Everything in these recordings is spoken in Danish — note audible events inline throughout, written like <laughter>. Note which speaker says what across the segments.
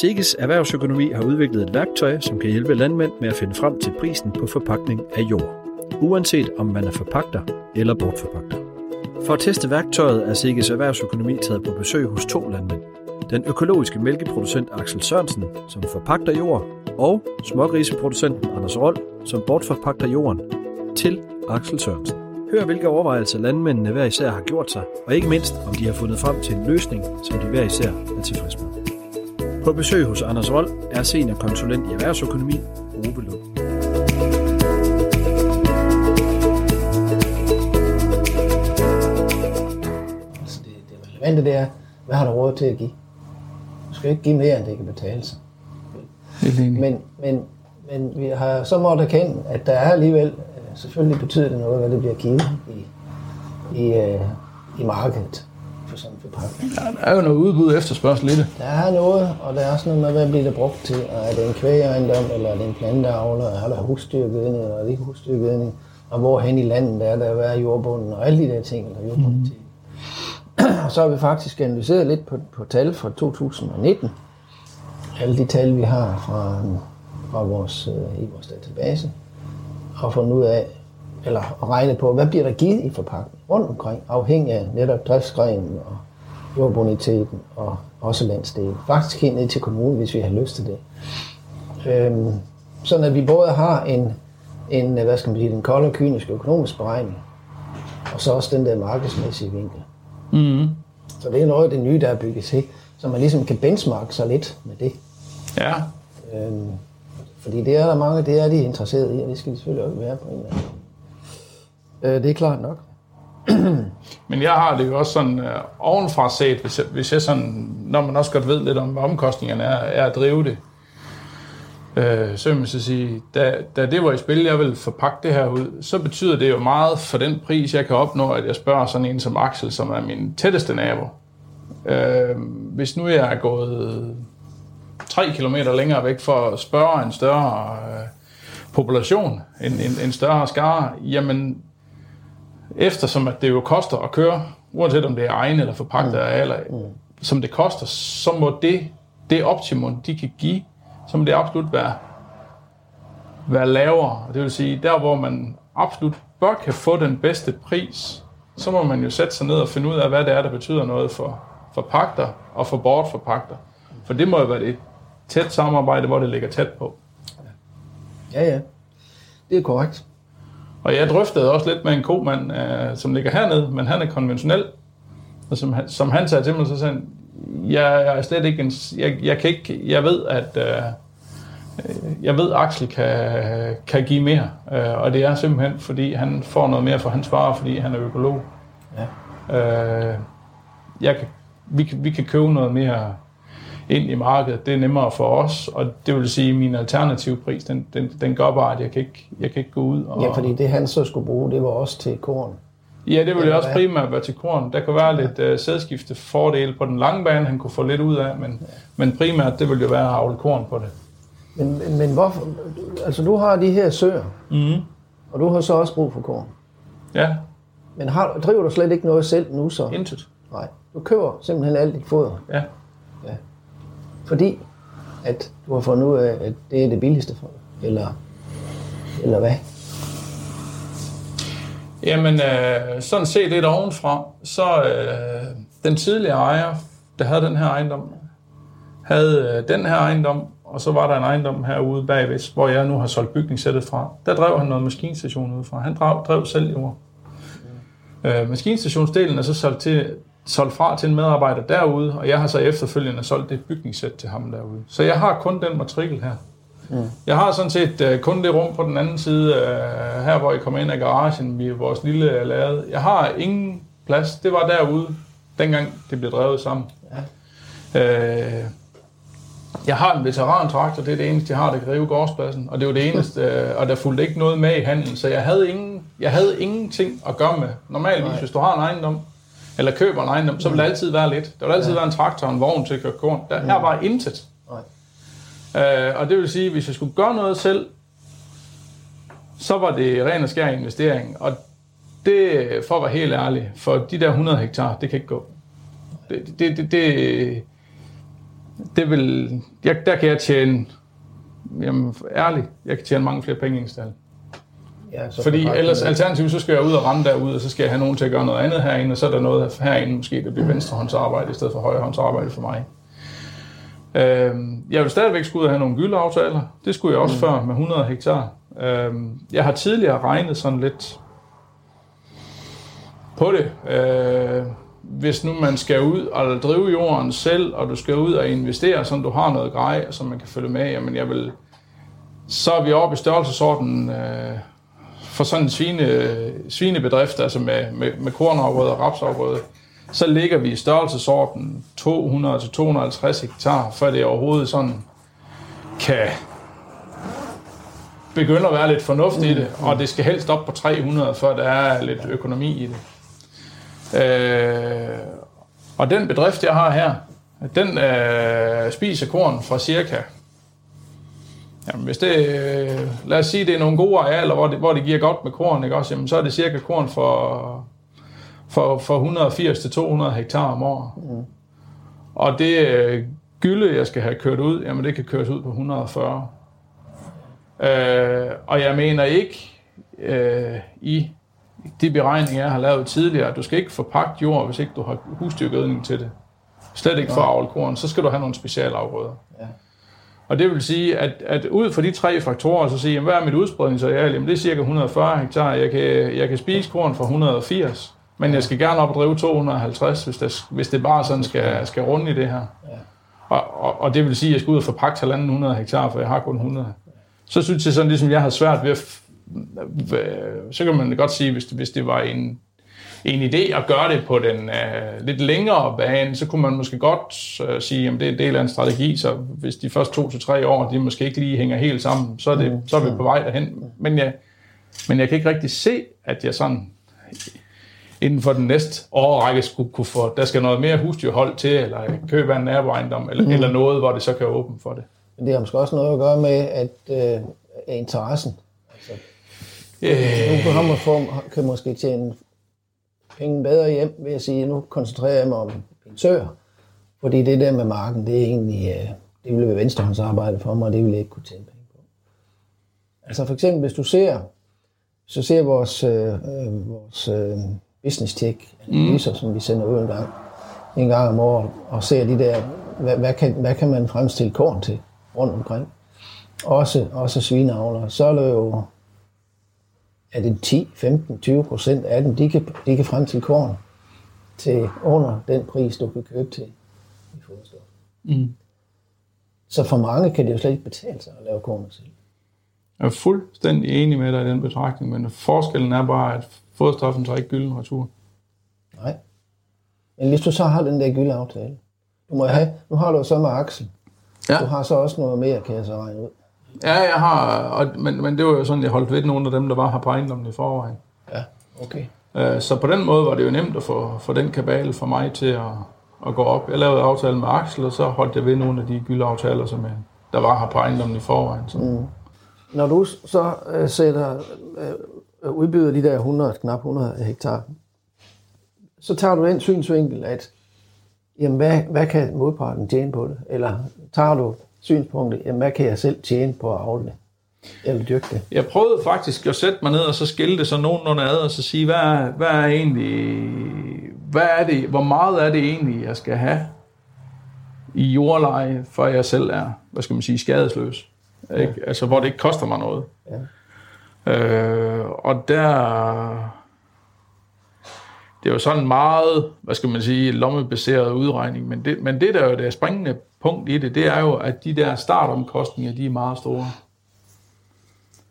Speaker 1: Sikkes Erhvervsøkonomi har udviklet et værktøj, som kan hjælpe landmænd med at finde frem til prisen på forpakning af jord, uanset om man er forpagter eller bortforpagter. For at teste værktøjet er Sikkes Erhvervsøkonomi taget på besøg hos to landmænd. Den økologiske mælkeproducent Axel Sørensen, som forpagter jord, og smågriseproducenten Anders Rold, som bortforpagter jorden til Axel Sørensen. Hør, hvilke overvejelser landmændene hver især har gjort sig, og ikke mindst, om de har fundet frem til en løsning, som de hver især er tilfredse med. På besøg hos Anders Rold er seniorkonsulent i erhvervsøkonomi, Ove Lund.
Speaker 2: Altså det, det relevante det er, hvad har du råd til at give? Du skal ikke give mere, end det kan betale sig. Men, men, men vi har så måttet erkende, at der er alligevel, øh, selvfølgelig betyder det noget, hvad det bliver givet i, i, øh, i markedet for sådan en forpakning.
Speaker 3: Ja, der er jo noget udbud efterspørgsel i det.
Speaker 2: Der er noget, og der er også noget med, hvad bliver det brugt til. Og er det en kvægeejendom, eller er det en planteavler, eller er der husdyrgødning, eller er det ikke husdyrgødning, og hvor hen i landet er der, hvad er jordbunden, og alle de der ting, eller jordpolitik. Mm. Og <clears throat> så har vi faktisk analyseret lidt på, på tal fra 2019. Alle de tal, vi har fra, fra vores, øh, i vores database, og fundet ud af, eller regne på, hvad bliver der givet i forpakning rundt omkring, afhængig af netop driftsgrenen og jordboniteten og også landsdelen. Faktisk helt ned til kommunen, hvis vi har lyst til det. Øhm, sådan at vi både har en, en, hvad skal man sige, en kold og kynisk økonomisk beregning, og så også den der markedsmæssige vinkel.
Speaker 3: Mm.
Speaker 2: Så det er noget af det nye, der er bygget til, så man ligesom kan benchmarke sig lidt med det.
Speaker 3: Ja.
Speaker 2: Øhm, fordi det er der mange, det er de interesseret i, og det skal de selvfølgelig også være på en eller anden måde. Øh, det er klart nok. <clears throat>
Speaker 3: Men jeg har det jo også sådan øh, ovenfra set, hvis jeg, hvis jeg sådan, når man også godt ved lidt om, hvad omkostningerne er, er at drive det. Øh, så vil man så sige, da, da det var i spil, jeg ville forpakke det her ud, så betyder det jo meget for den pris, jeg kan opnå, at jeg spørger sådan en som Axel, som er min tætteste nabo. Øh, hvis nu jeg er gået 3 km længere væk for at spørge en større øh, population, en, en, en større skare, jamen eftersom at det jo koster at køre, uanset om det er egen eller forpagtet mm. eller som det koster, så må det, det optimum, de kan give, så må det absolut være, være lavere. Det vil sige, der hvor man absolut bør kan få den bedste pris, så må man jo sætte sig ned og finde ud af, hvad det er, der betyder noget for, for pagter og for bortforpagter. For det må jo være et tæt samarbejde, hvor det ligger tæt på.
Speaker 2: Ja, ja. Det er korrekt.
Speaker 3: Og jeg drøftede også lidt med en komand, øh, som ligger hernede, men han er konventionel. Og som, han- som han sagde til mig, så sagde han, jeg, jeg er slet ikke en, jeg, jeg kan ikke, jeg ved, at øh, øh, jeg ved, at Axel kan, kan give mere. Øh, og det er simpelthen, fordi han får noget mere for hans varer, fordi han er økolog.
Speaker 2: Ja.
Speaker 3: Øh, jeg kan, vi, kan, vi kan købe noget mere ind i markedet. Det er nemmere for os, og det vil sige, at min alternative pris, den, den, den gør bare, at jeg kan ikke, jeg kan ikke gå ud. Og,
Speaker 2: Ja, fordi det han så skulle bruge, det var også til korn.
Speaker 3: Ja, det ville også
Speaker 2: hvad?
Speaker 3: primært være til korn. Der kunne være lidt uh, sædskifte fordele på den lange bane, han kunne få lidt ud af, men, men primært, det ville jo være at avle korn på det.
Speaker 2: Men, men, men hvorfor? Altså, du har de her søer,
Speaker 3: Mm.
Speaker 2: og du har så også brug for korn.
Speaker 3: Ja,
Speaker 2: Men har, driver du slet ikke noget selv nu så?
Speaker 3: intet.
Speaker 2: Nej. Du køber simpelthen alt dit foder,
Speaker 3: Ja
Speaker 2: fordi at du har fundet ud af, at det er det billigste for dig. Eller, eller hvad?
Speaker 3: Jamen, øh, sådan set lidt ovenfra, så øh, den tidligere ejer, der havde den her ejendom, havde øh, den her ejendom, og så var der en ejendom herude bagved, hvor jeg nu har solgt bygningssættet fra. Der drev han noget maskinstation ud fra. Han drev, drev selv jord. Øh, maskinstationsdelen er så solgt, til, solgt fra til en medarbejder derude, og jeg har så efterfølgende solgt det bygningssæt til ham derude. Så jeg har kun den matrikel her. Jeg har sådan set øh, kun det rum på den anden side, øh, her hvor jeg kommer ind af garagen, vi vores lille øh, lade. Jeg har ingen plads. Det var derude, dengang det blev drevet sammen. Ja. Øh, jeg har en veterantraktor, det er det eneste, jeg har, der kan rive gårdspladsen. Og det var det eneste, øh, og der fulgte ikke noget med i handelen, så jeg havde, ingen, jeg havde ingenting at gøre med. Normalvis, hvis du har en ejendom, eller køber en ejendom, så vil der altid være lidt. Der vil altid være en traktor og en vogn til at køre korn. Der, her var intet.
Speaker 2: Nej.
Speaker 3: Øh, og det vil sige, at hvis jeg skulle gøre noget selv, så var det ren og skær investering. Og det, for at være helt ærlig, for de der 100 hektar, det kan ikke gå. Det, det, det, det, det vil, jeg, der kan jeg tjene, jamen ærligt, jeg kan tjene mange flere penge i en.
Speaker 2: Ja, så
Speaker 3: Fordi ellers alternativt, så skal jeg ud og rende derude, og så skal jeg have nogen til at gøre noget andet herinde, og så er der noget herinde måske, der bliver venstrehåndsarbejde i stedet for højrehåndsarbejde for mig. Øhm, jeg vil stadigvæk skulle ud og have nogle gyldeaftaler. Det skulle jeg også mm. før med 100 hektar. Øhm, jeg har tidligere regnet sådan lidt på det. Øh, hvis nu man skal ud og drive jorden selv, og du skal ud og investere, så du har noget grej, som man kan følge med, jamen jeg vil, så er vi oppe i størrelsesordenen øh, for sådan en svine, svinebedrift, altså med, med, med kornafgrøde og rapsafgrøde, så ligger vi i størrelsesordenen 200-250 hektar, før det overhovedet sådan kan begynde at være lidt fornuft i det, og det skal helst op på 300, før der er lidt økonomi i det. Øh, og den bedrift, jeg har her, den øh, spiser korn fra cirka Jamen, hvis det, øh, lad os sige, det er nogle gode arealer, hvor det, hvor det giver godt med korn, ikke også? Jamen, så er det cirka korn for, for, for 180 til 200 hektar om året. Mm. Og det øh, gylde, jeg skal have kørt ud, jamen det kan køres ud på 140. Øh, og jeg mener ikke øh, i de beregninger, jeg har lavet tidligere, at du skal ikke forpagte jord, hvis ikke du har husdyrgødning til det. Slet ikke for avl korn, så skal du have nogle specialafgrøder.
Speaker 2: Ja.
Speaker 3: Og det vil sige, at, at ud fra de tre faktorer, så sige, jamen, hvad er mit udspredningsareal? Jamen, det er cirka 140 hektar. Jeg kan, jeg kan spise korn for 180, men jeg skal gerne op og drive 250, hvis det, hvis det bare sådan skal, skal runde i det her. Og, og, og det vil sige, at jeg skal ud og forpagte 1.500 hektar, for jeg har kun 100. Så synes jeg sådan, ligesom jeg har svært ved at... Så kan man godt sige, hvis det, hvis det var en, en idé at gøre det på den øh, lidt længere bane, så kunne man måske godt øh, sige, at det er en del af en strategi, så hvis de første to til tre år, de måske ikke lige hænger helt sammen, så er, det, så er vi på vej derhen. Men jeg, men jeg kan ikke rigtig se, at jeg sådan inden for den næste årrække skulle kunne få, der skal noget mere husdyrhold til, eller købe en naboejendom, eller, mm. eller noget, hvor det så kan åbne for det.
Speaker 2: Det har måske også noget at gøre med, at øh, interessen. Altså,
Speaker 3: Øh,
Speaker 2: nu kan man få, kan måske tjene penge bedre hjem ved at sige, nu koncentrerer jeg mig om en sør. Fordi det der med marken, det er egentlig, øh, det ville være venstrehåndsarbejde for mig, og det ville jeg ikke kunne tjene penge på. Altså for eksempel, hvis du ser, så ser vores, øh, øh, vores øh, business check analyser, mm. som vi sender ud en gang, en gang om året, og ser de der, hvad, hvad, kan, hvad kan man fremstille korn til rundt omkring. Også, også svineavlere. Så er det jo er det 10, 15, 20 procent af dem, de kan, de kan frem til korn til under den pris, du kan købe til i foderstof.
Speaker 3: Mm.
Speaker 2: Så for mange kan det jo slet ikke betale sig at lave korn selv.
Speaker 3: Jeg er fuldstændig enig med dig i den betragtning, men forskellen er bare, at foderstoffen tager ikke gylden retur.
Speaker 2: Nej. Men hvis du så har den der gyldeaftale, du må have, nu har du så med Axel.
Speaker 3: Ja.
Speaker 2: Du har så også noget mere, kan jeg så regne ud.
Speaker 3: Ja, jeg har, og, men, men det var jo sådan, jeg holdt ved nogle af dem, der var her på ejendommen i forvejen.
Speaker 2: Ja, okay.
Speaker 3: Øh, Så på den måde var det jo nemt at få, få den kabale for mig til at, at gå op. Jeg lavede aftale med Axel, og så holdt jeg ved nogle af de gyldeaftaler, som jeg, der var her på ejendommen i forvejen. Så. Mm.
Speaker 2: Når du så øh, sætter, øh, udbyder de der 100, knap 100 hektar, så tager du den synsvinkel, at jamen, hvad, hvad kan modparten tjene på det? Eller tager du synspunktet, jamen, hvad kan jeg selv tjene på at avle det? Eller dyrke det?
Speaker 3: Jeg prøvede faktisk at sætte mig ned og så skille det så nogenlunde ad, og så sige, hvad er, hvad er egentlig, hvad er det, hvor meget er det egentlig, jeg skal have i jordleje, for jeg selv er, hvad skal man sige, skadesløs. Ikke? Altså, hvor det ikke koster mig noget.
Speaker 2: Ja.
Speaker 3: Øh, og der... Det er jo sådan meget, hvad skal man sige, lommebaseret udregning, men det, men det der er jo det springende punkt i det, det er jo, at de der startomkostninger, de er meget store.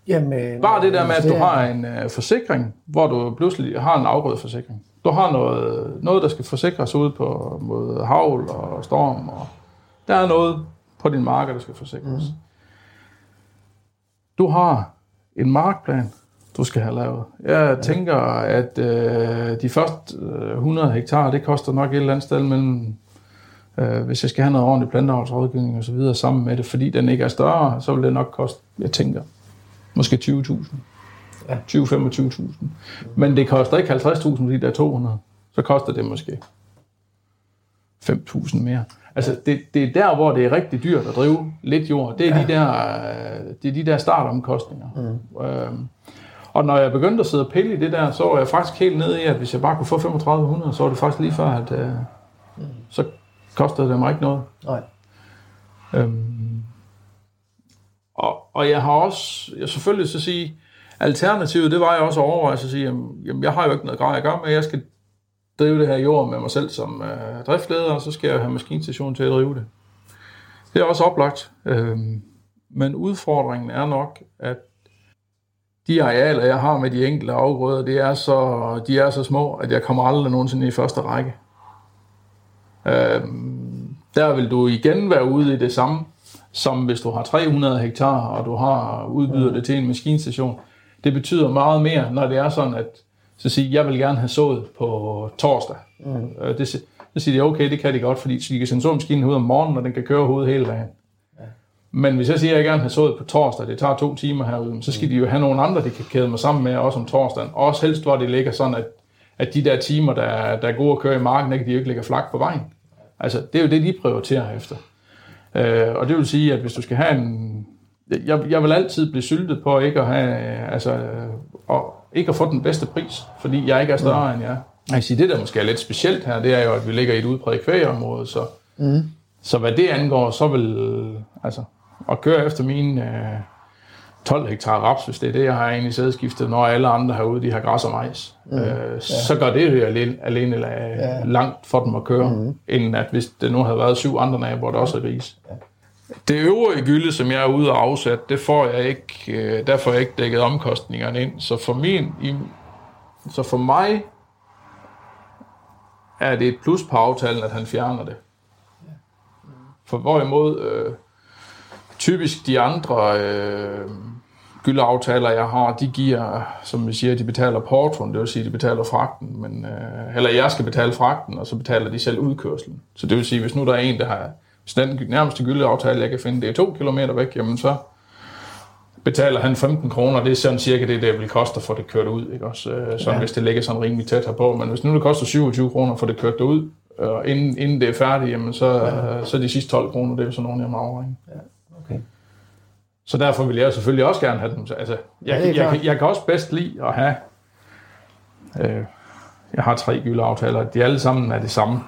Speaker 2: Jamen,
Speaker 3: Bare det der med, at du har en øh, forsikring, hvor du pludselig har en afgrødeforsikring. Du har noget, noget, der skal forsikres ud på mod havl og storm, og der er noget på din marker, der skal forsikres. Mm. Du har en markplan, du skal have lavet. Jeg tænker, at øh, de første øh, 100 hektar, det koster nok et eller andet sted mellem, øh, hvis jeg skal have noget ordentligt planteavlsrådgivning og så videre sammen med det, fordi den ikke er større, så vil det nok koste, jeg tænker, måske 20.000.
Speaker 2: Ja.
Speaker 3: 20-25.000. Men det koster ikke 50.000, fordi der er 200. Så koster det måske 5.000 mere. Altså, det, det er der, hvor det er rigtig dyrt at drive lidt jord. Det er, ja. de, der, øh, det er de der startomkostninger. Mm. Øhm, og når jeg begyndte at sidde og pille i det der, så var jeg faktisk helt nede i, at hvis jeg bare kunne få 3500, så var det faktisk lige før, at øh, mm. så kostede det mig ikke noget.
Speaker 2: Nej.
Speaker 3: Øhm, og, og jeg har også, jeg selvfølgelig så sige, alternativet, det var jeg også overveje at sige, jamen, jamen, jeg har jo ikke noget grej at gøre med, jeg skal drive det her jord med mig selv som øh, driftleder, og så skal jeg have maskinstation til at drive det. Det er også oplagt. Øhm, men udfordringen er nok, at de arealer, jeg har med de enkelte afgrøder, det er så, de er så små, at jeg kommer aldrig nogensinde i første række. Øhm, der vil du igen være ude i det samme, som hvis du har 300 hektar, og du har udbyder det til en maskinstation. Det betyder meget mere, når det er sådan, at så sige, jeg vil gerne have sået på torsdag. Mm. Det, så siger de, okay, det kan de godt, fordi så de kan sende såmaskinen ud om morgenen, og den kan køre hovedet hele dagen. Men hvis jeg siger, at jeg gerne have sået på torsdag, det tager to timer herude, så skal de jo have nogle andre, de kan kæde mig sammen med, også om torsdagen. Også helst, hvor det ligger sådan, at, at de der timer, der, der er gode at køre i marken, ikke, de ikke ligger flak på vejen. Altså, det er jo det, de prioriterer efter. Øh, og det vil sige, at hvis du skal have en... Jeg, jeg vil altid blive syltet på ikke at have... Altså, og ikke at få den bedste pris, fordi jeg ikke er større mm. end jeg. Jeg kan sige, det der måske er lidt specielt her, det er jo, at vi ligger i et udbredt kvægeområde, så, mm. så hvad det angår, så vil altså, at køre efter mine øh, 12 hektar raps, hvis det er det, jeg har egentlig sædskiftet, når alle andre herude, de har græs og majs, mm. øh, ja. så gør det jo alene, alene ja. langt for dem at køre, mm. end at hvis det nu havde været syv andre naboer, der også er ris. Ja. Det øvrige gylde, som jeg er ude og afsætte, det får jeg ikke, øh, der får jeg ikke dækket omkostningerne ind. Så for, min, i, så for mig er det et plus på aftalen, at han fjerner det. For hvorimod øh, typisk de andre øh, gyldeaftaler, jeg har, de giver, som vi siger, de betaler portoen, det vil sige, de betaler fragten, men, øh, eller jeg skal betale fragten, og så betaler de selv udkørslen. Så det vil sige, hvis nu der er en, der har hvis den nærmeste gyldeaftale, jeg kan finde, det er to kilometer væk, jamen så betaler han 15 kroner. Det er sådan cirka det, det vil koste for det kørt ud. Ikke? Også, øh, sådan, ja. hvis det ligger sådan rimelig tæt herpå. Men hvis nu det koster 27 kroner for det kørt det ud, og inden, inden det er færdigt, jamen så, ja. så de sidste 12 kroner, det er jo sådan nogle, jeg må afregne. Ja. Så derfor vil jeg selvfølgelig også gerne have dem. Altså, jeg, ja, jeg, jeg, jeg kan også bedst lide at have... Øh, jeg har tre gyldeaftaler. De alle sammen er det samme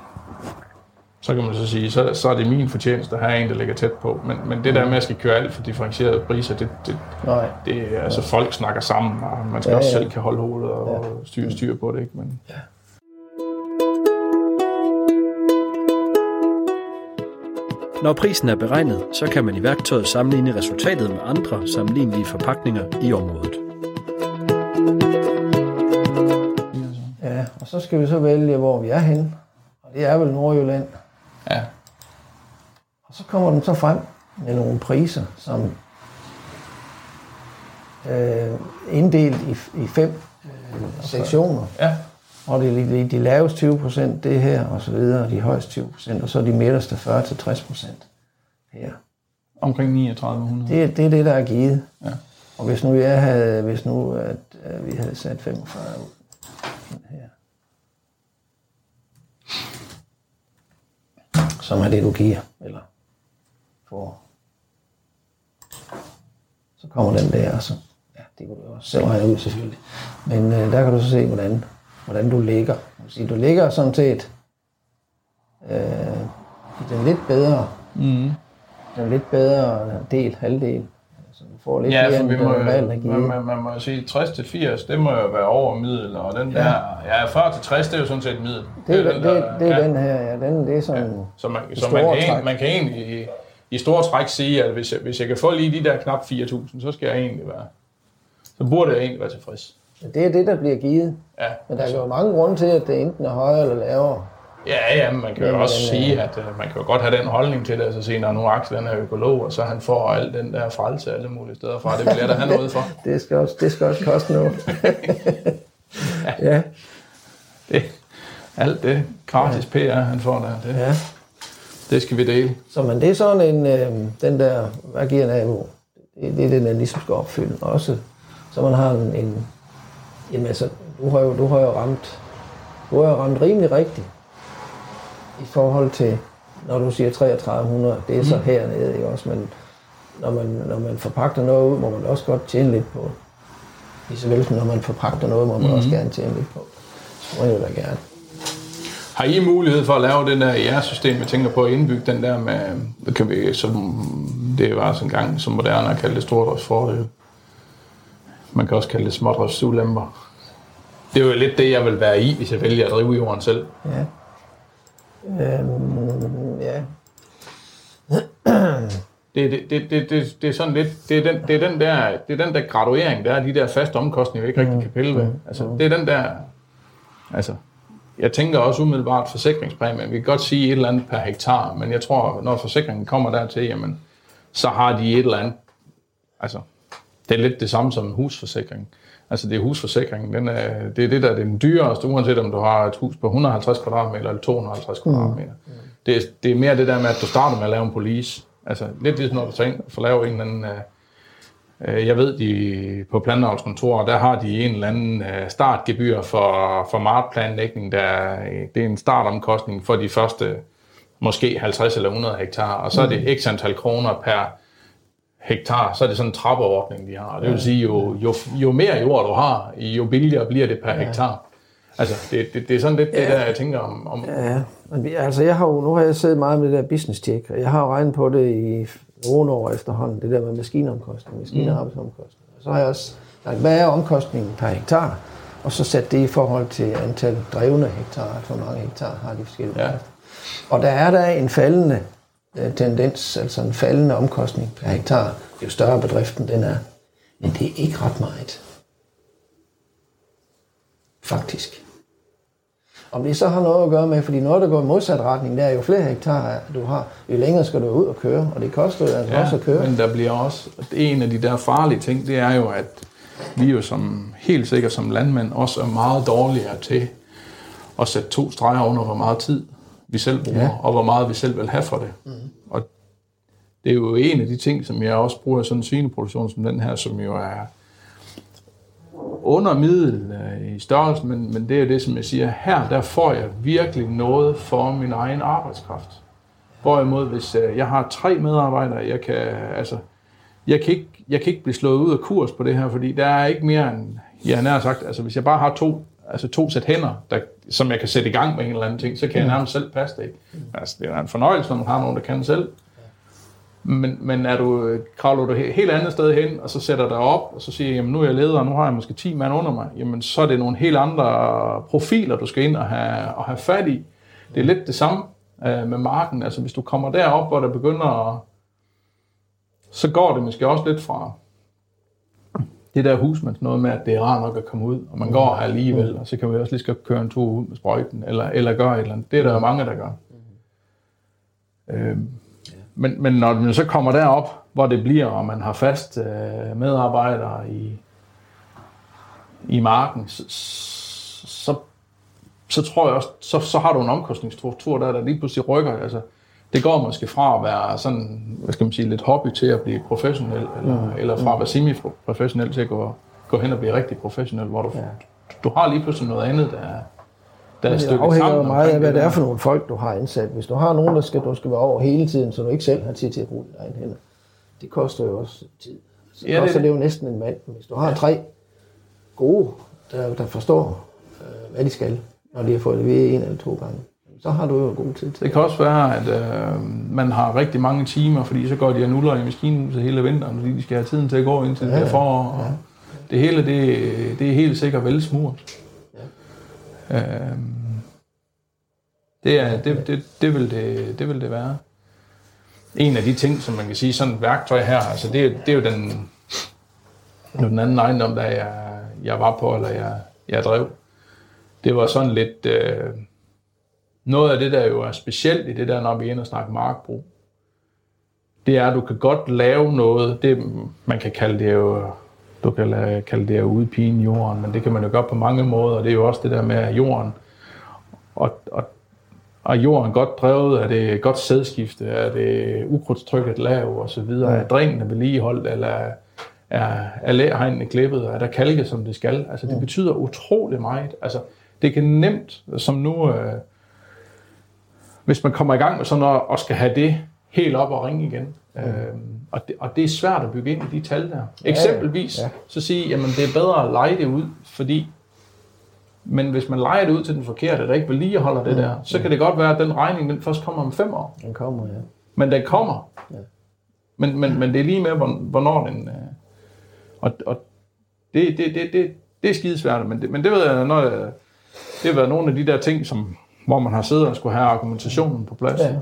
Speaker 3: så kan man så sige, så, så er det min fortjeneste at have en, der ligger tæt på. Men, men det der med at skal køre alt for differentierede priser, det, det, Nej. det er, altså folk snakker sammen, og man skal ja, også ja. selv kan holde hovedet og ja. styre, styre på det. Ikke? Men, ja.
Speaker 1: Når prisen er beregnet, så kan man i værktøjet sammenligne resultatet med andre sammenlignelige forpakninger i området.
Speaker 2: Ja, og så skal vi så vælge, hvor vi er henne. Og det er vel Nordjylland. Ja. Og så kommer den så frem med nogle priser, som øh, inddelt i, i fem øh, sektioner. Ja. Og det er de, laveste 20 procent, det her, og så videre, de højeste 20 procent, og så de midterste 40-60 procent her.
Speaker 3: Omkring 3900.
Speaker 2: Det, det er det, der er givet. Ja. Og hvis nu jeg havde, hvis nu at, at vi havde sat 45 ud, som er det, du giver, eller får. Så kommer den der, og så, ja, det kan du også selv regne ud selvfølgelig. Men øh, der kan du så se, hvordan, hvordan du ligger. Du, du ligger sådan set øh, i den lidt bedre, mm. den lidt bedre del, halvdel
Speaker 3: får lidt ja, mere, end vi må, normalt Man, man, man må sige, 60-80, det må jo være over middel, og den ja. der, ja, 40-60, det er jo sådan set middel.
Speaker 2: Det er, det, den, der, det, det er ja. den her, ja, den, det er sådan ja.
Speaker 3: Så man, så man, kan, man kan egentlig i, i store træk sige, at hvis jeg, hvis jeg kan få lige de der knap 4.000, så skal jeg egentlig være, så burde jeg egentlig være tilfreds.
Speaker 2: Det er det, der bliver givet. Ja. Men der er jo mange grunde til, at det enten er højere eller lavere.
Speaker 3: Ja, ja, man kan jo også den, sige, at uh, man kan jo godt have den holdning til det, altså sige, når nu Axel er økolog, og så han får al den der frelse alle mulige steder fra, det vil jeg da have noget for. <laughs>
Speaker 2: det, skal også, det skal også koste noget. <laughs>
Speaker 3: ja. ja. Det, alt det gratis. PR, han får der, det, ja. det skal vi dele.
Speaker 2: Så men det er sådan en, øh, den der, hvad giver nabo? Det, det er den, der ligesom skal opfylde også. Så man har en, en jamen altså, du har jo, du har jo ramt, du har jo ramt rimelig rigtigt i forhold til, når du siger 3300, det er så hernede, ikke også, men når man, når man forpagter noget ud, må man også godt tjene lidt på. Lige så vel som når man forpagter noget, må man mm. også gerne tjene lidt på. Så må jeg da gerne.
Speaker 3: Har I mulighed for at lave den der i jeres system, jeg tænker på at indbygge den der med, hvad kan vi, som det var sådan en gang som moderne at kalde det stordriftsfordele. Man kan også kalde det smådriftsulemper. Det er jo lidt det, jeg vil være i, hvis jeg vælger at drive jorden selv.
Speaker 2: Ja. Øhm, ja. <clears throat>
Speaker 3: Det, det, det, det, det, det er sådan lidt, det er, den, det, er den der, det er den der graduering, der er de der faste omkostninger, vi ikke rigtig kan pille ved. Altså, det er den der, altså, jeg tænker også umiddelbart forsikringspræmien. Vi kan godt sige et eller andet per hektar, men jeg tror, når forsikringen kommer dertil, jamen, så har de et eller andet, altså, det er lidt det samme som en husforsikring. Altså det er husforsikringen, den er, det er det, der er den dyreste, uanset om du har et hus på 150 kvadratmeter eller 250 kvadratmeter. Mm. Det, er, det er mere det der med, at du starter med at lave en police. Altså lidt ligesom når du tager ind for at lave en eller anden... Øh, jeg ved, de på planavlskontorer, der har de en eller anden øh, startgebyr for, for martplanlægning. Der, det er en startomkostning for de første måske 50 eller 100 hektar, og så er det x antal kroner per hektar, så er det sådan en trappeordning, de har. Det vil sige, jo, jo, jo mere jord du har, jo billigere bliver det per hektar. Altså, det, det, det er sådan lidt ja. det der, jeg tænker om... om
Speaker 2: Ja, altså jeg har jo, nu har jeg siddet meget med det der business check, og jeg har jo regnet på det i nogle år efterhånden, det der med maskineomkostning, maskinearbejdsomkostning. Og så har jeg også lagt, hvad er omkostningen per hektar? Og så sat det i forhold til antal drevne hektar, hvor mange hektar har de forskellige.
Speaker 3: Ja.
Speaker 2: Og der er der en faldende tendens, altså en faldende omkostning per hektar, jo større bedriften den er. Men det er ikke ret meget. Faktisk. Om det så har noget at gøre med, fordi noget, der går i modsat retning, der er jo flere hektar, du har, jo længere skal du ud og køre, og det koster jo altså
Speaker 3: ja,
Speaker 2: også at køre.
Speaker 3: men der bliver også... En af de der farlige ting, det er jo, at vi jo som, helt sikkert som landmænd også er meget dårligere til at sætte to streger under, hvor meget tid vi selv bruger, ja. og hvor meget vi selv vil have for det. Mm. Og det er jo en af de ting, som jeg også bruger i sådan en svineproduktion som den her, som jo er under middel øh, i størrelse, men, men det er jo det, som jeg siger, her der får jeg virkelig noget for min egen arbejdskraft. Hvorimod, hvis øh, jeg har tre medarbejdere, jeg kan, altså, jeg kan, ikke, jeg kan ikke blive slået ud af kurs på det her, fordi der er ikke mere end, jeg har nær sagt, altså hvis jeg bare har to, altså to sæt hænder, der, som jeg kan sætte i gang med en eller anden ting, så kan jeg nærmest selv passe det. Ikke? Altså, det er en fornøjelse, når man har nogen, der kan selv. Men, men er du, kravler du et helt andet sted hen, og så sætter dig op, og så siger, jamen nu er jeg leder, og nu har jeg måske 10 mand under mig, jamen så er det nogle helt andre profiler, du skal ind og have, og have fat i. Det er lidt det samme øh, med marken. Altså hvis du kommer derop, hvor der begynder at, så går det måske også lidt fra det der husmands noget med, at det er rart nok at komme ud, og man går her alligevel, og så kan vi også lige skal køre en tur ud med sprøjten, eller, eller gøre et eller andet. Det er der jo mange, der gør. Øhm, men, men når man så kommer derop, hvor det bliver, og man har fast øh, medarbejdere i, i marken, så, så, så tror jeg også, så, så har du en omkostningsstruktur, der, der lige pludselig rykker. Altså, det går måske fra at være sådan, hvad skal man sige, lidt hobby til at blive professionel, eller, mm. eller fra at være semi-professionel til at gå, gå hen og blive rigtig professionel, hvor du, ja. du har lige pludselig noget andet, der, der er
Speaker 2: det
Speaker 3: stykket
Speaker 2: afhænger
Speaker 3: sammen
Speaker 2: meget af, hvad det er for nogle folk, du har ansat. Hvis du har nogen, der skal, du skal være over hele tiden, så du ikke selv har tid til at bruge dine egne hænder, det koster jo også tid. Så
Speaker 3: Ja,
Speaker 2: ja,
Speaker 3: det-
Speaker 2: koster det, jo næsten en mand. Hvis du har tre gode, der, der forstår, øh, hvad de skal, når de har fået det ved en eller to gange, så har du jo god tid til
Speaker 3: Det kan også være, at øh, man har rigtig mange timer, fordi så går de og nuller i maskinhuset hele vinteren, fordi de skal have tiden til at gå indtil ja, det er forår. Og Det hele, det, det er helt sikkert velsmurt. Ja. Øh, det, er, det, det, det, vil det, det vil det være. En af de ting, som man kan sige, sådan et værktøj her, altså det, er- det er jo den, det den anden ejendom, der jeg, jeg var på, eller jeg, jeg drev. Det var sådan lidt... Øh, noget af det, der jo er specielt i det der, når vi er inde og snakker markbrug, det er, at du kan godt lave noget, det man kan kalde det jo, du kan la- kalde det jo udpine jorden, men det kan man jo gøre på mange måder, og det er jo også det der med at jorden, og, og, og jorden godt drevet, er det godt sædskifte, er det ukrudtstrykket lav og så videre, er drænene vedligeholdt, eller er, er læhegnene klippet, er der kalke, som det skal. Altså det betyder utrolig meget. Altså det kan nemt, som nu, øh, hvis man kommer i gang med sådan noget, og skal have det helt op og ringe igen. Mm. Øhm, og, det, og det er svært at bygge ind i de tal der. Eksempelvis, ja. så sige, jamen det er bedre at lege det ud, fordi men hvis man leger det ud til den forkerte, der ikke vedligeholder det mm. der, så kan det godt være, at den regning den først kommer om fem år.
Speaker 2: Den kommer, ja.
Speaker 3: Men den kommer. Ja. Men, men, men det er lige med, hvornår den... Øh, og, og det, det, det, det, det er skidesvært, men det, men det ved jeg, når jeg, det har været nogle af de der ting, som, hvor man har siddet og skulle have argumentationen på plads. Ja.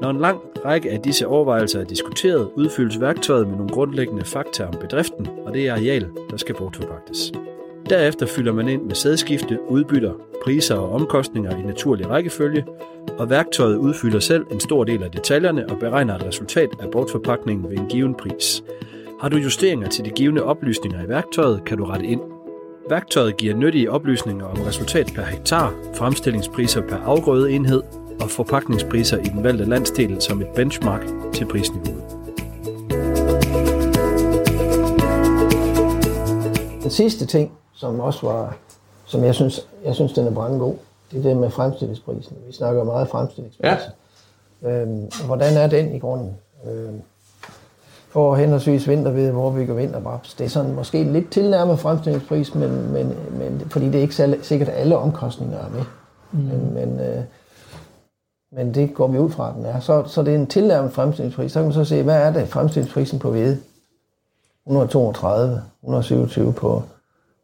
Speaker 1: Når en lang række af disse overvejelser er diskuteret, udfyldes værktøjet med nogle grundlæggende fakta om bedriften og det areal, der skal bortforpagtes. Derefter fylder man ind med sædskifte, udbytter, priser og omkostninger i naturlig rækkefølge, og værktøjet udfylder selv en stor del af detaljerne og beregner et resultat af bortforpakningen ved en given pris. Har du justeringer til de givende oplysninger i værktøjet, kan du rette ind. Værktøjet giver nyttige oplysninger om resultat per hektar, fremstillingspriser per afgrødeenhed og forpakningspriser i den valgte landsdel som et benchmark til prisniveauet.
Speaker 2: Den sidste ting, som også var, som jeg synes, jeg synes den er brandgod, det er det med fremstillingsprisen. Vi snakker meget fremstillingsprisen. Ja. Øhm, hvordan er den i grunden? Øhm, for henholdsvis vinterved, hvor vi går vinterbraps. Det er sådan måske lidt tilnærmet fremstillingspris, men, men, men, fordi det er ikke sikkert, at alle omkostninger er med. Mm. Men, men, øh, men det går vi ud fra, at den er. Så, så det er en tilnærmet fremstillingspris. Så kan man så se, hvad er det fremstillingsprisen på hvede? 132, 127 på,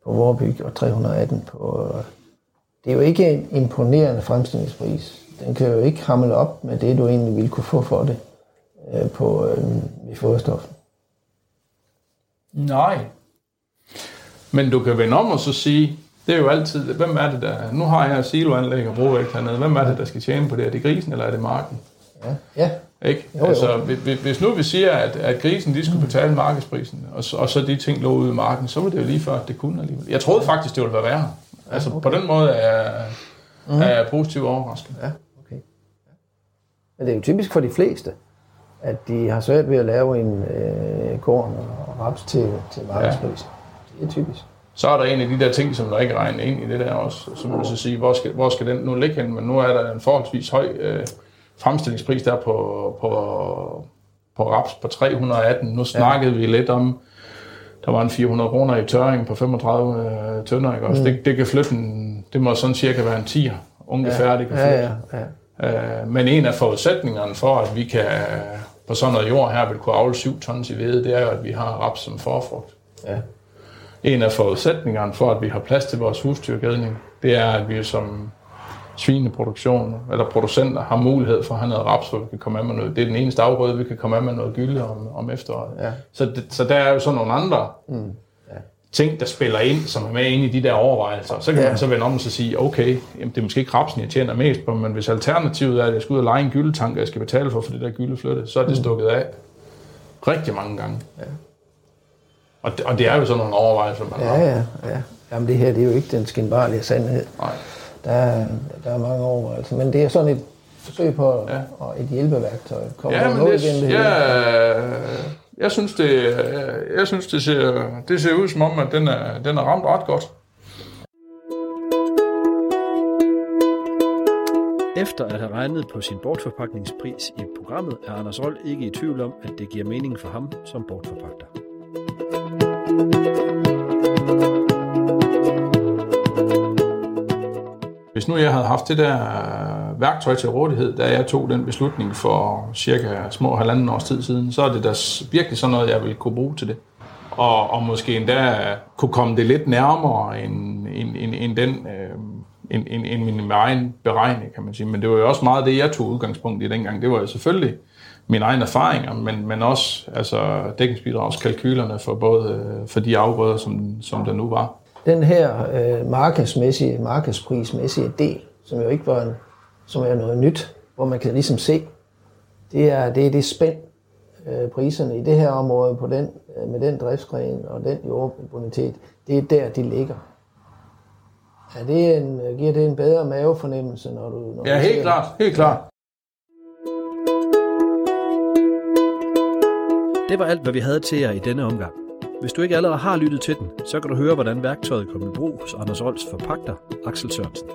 Speaker 2: på Vorbyg og 318 på... Det er jo ikke en imponerende fremstillingspris. Den kan jo ikke hamle op med det, du egentlig ville kunne få for det øh, på øh, i foderstoffen.
Speaker 3: Nej. Men du kan vende om og så sige, det er jo altid, hvem er det der, nu har jeg siloanlæg og brugvægt hernede, hvem er det, der skal tjene på det? Er det grisen, eller er det marken?
Speaker 2: Ja. ja.
Speaker 3: Ikke? Jo, jo. Altså, hvis nu vi siger, at, at grisen de skulle betale markedsprisen, og, og så de ting lå ude i marken, så var det jo lige før, at det kunne alligevel. Jeg troede faktisk, det ville være værre. Altså, okay. på den måde er, mm. er jeg positivt overrasket.
Speaker 2: Ja, okay. Men det er jo typisk for de fleste, at de har svært ved at lave en øh, korn og raps til, til markedsprisen. Ja. Det er typisk
Speaker 3: så er der en af de der ting, som der ikke regner ind i det der også, som man så sige, hvor skal, hvor skal den nu ligge hen? Men nu er der en forholdsvis høj øh, fremstillingspris der på, på, på raps på 318. Nu snakkede ja. vi lidt om, der var en 400 kroner i tørring på 35 øh, tønder, ikke? Også mm. det, det kan flytte en, det må sådan cirka være en 10 ungefær, ja. det kan flytte. Ja, ja, ja. Øh, men en af forudsætningerne for, at vi kan på sådan noget jord her vil kunne afle 7 tons i hvede, det er jo, at vi har raps som forfrugt. Ja en af forudsætningerne for, at vi har plads til vores husdyrgødning, det er, at vi som svineproduktion eller producenter har mulighed for at have noget raps, hvor vi kan komme af med noget. Det er den eneste afgrøde, vi kan komme af med noget gylde om, om efteråret. Ja. Så, det, så der er jo sådan nogle andre mm. Ting, der spiller ind, som er med ind i de der overvejelser. Så kan ja. man så vende om og så sige, okay, jamen, det er måske ikke rapsen, jeg tjener mest på, men hvis alternativet er, at jeg skal ud og lege en gyldetank, og jeg skal betale for, for det der gylde flytte, så er det mm. stukket af rigtig mange gange. Ja. Og det, og det er jo sådan nogle overvejelser, man
Speaker 2: ja, har. Ja, ja. Jamen det her, det er jo ikke den skinbarlige sandhed. Nej. Der er, der er mange overvejelser, men det er sådan et forsøg på ja. og et hjælpeværktøj.
Speaker 3: Kommer ja, men det, igen, det ja, jeg synes, det, jeg synes det, ser, det ser ud som om, at den er, den er ramt ret godt.
Speaker 1: Efter at have regnet på sin bortforpakningspris i programmet, er Anders Rold ikke i tvivl om, at det giver mening for ham som bortforpagter.
Speaker 3: Hvis nu jeg havde haft det der værktøj til rådighed, da jeg tog den beslutning for cirka små halvanden års tid siden, så er det da virkelig sådan noget, jeg vil kunne bruge til det. Og, og måske endda kunne komme det lidt nærmere end, end, end, end den, øh, end, end, end min egen beregning, kan man sige. Men det var jo også meget det, jeg tog udgangspunkt i dengang. Det var jo selvfølgelig mine egne erfaringer, men, men også altså, dækningsbidragskalkylerne for både øh, for de afgrøder, som, som der nu var.
Speaker 2: Den her øh, markedsmæssige, markedsprismæssige del, som jo ikke var en, som er noget nyt, hvor man kan ligesom se, det er det, er det spænd, øh, priserne i det her område på den, øh, med den driftsgren og den jordbonitet, det er der, de ligger. Er det en, giver det en bedre mavefornemmelse, når du... Når
Speaker 3: ja,
Speaker 2: du
Speaker 3: helt klart. Helt klart.
Speaker 1: Det var alt, hvad vi havde til jer i denne omgang. Hvis du ikke allerede har lyttet til den, så kan du høre, hvordan værktøjet kom i brug hos Anders Rolfs forpagter, Axel Sørensen.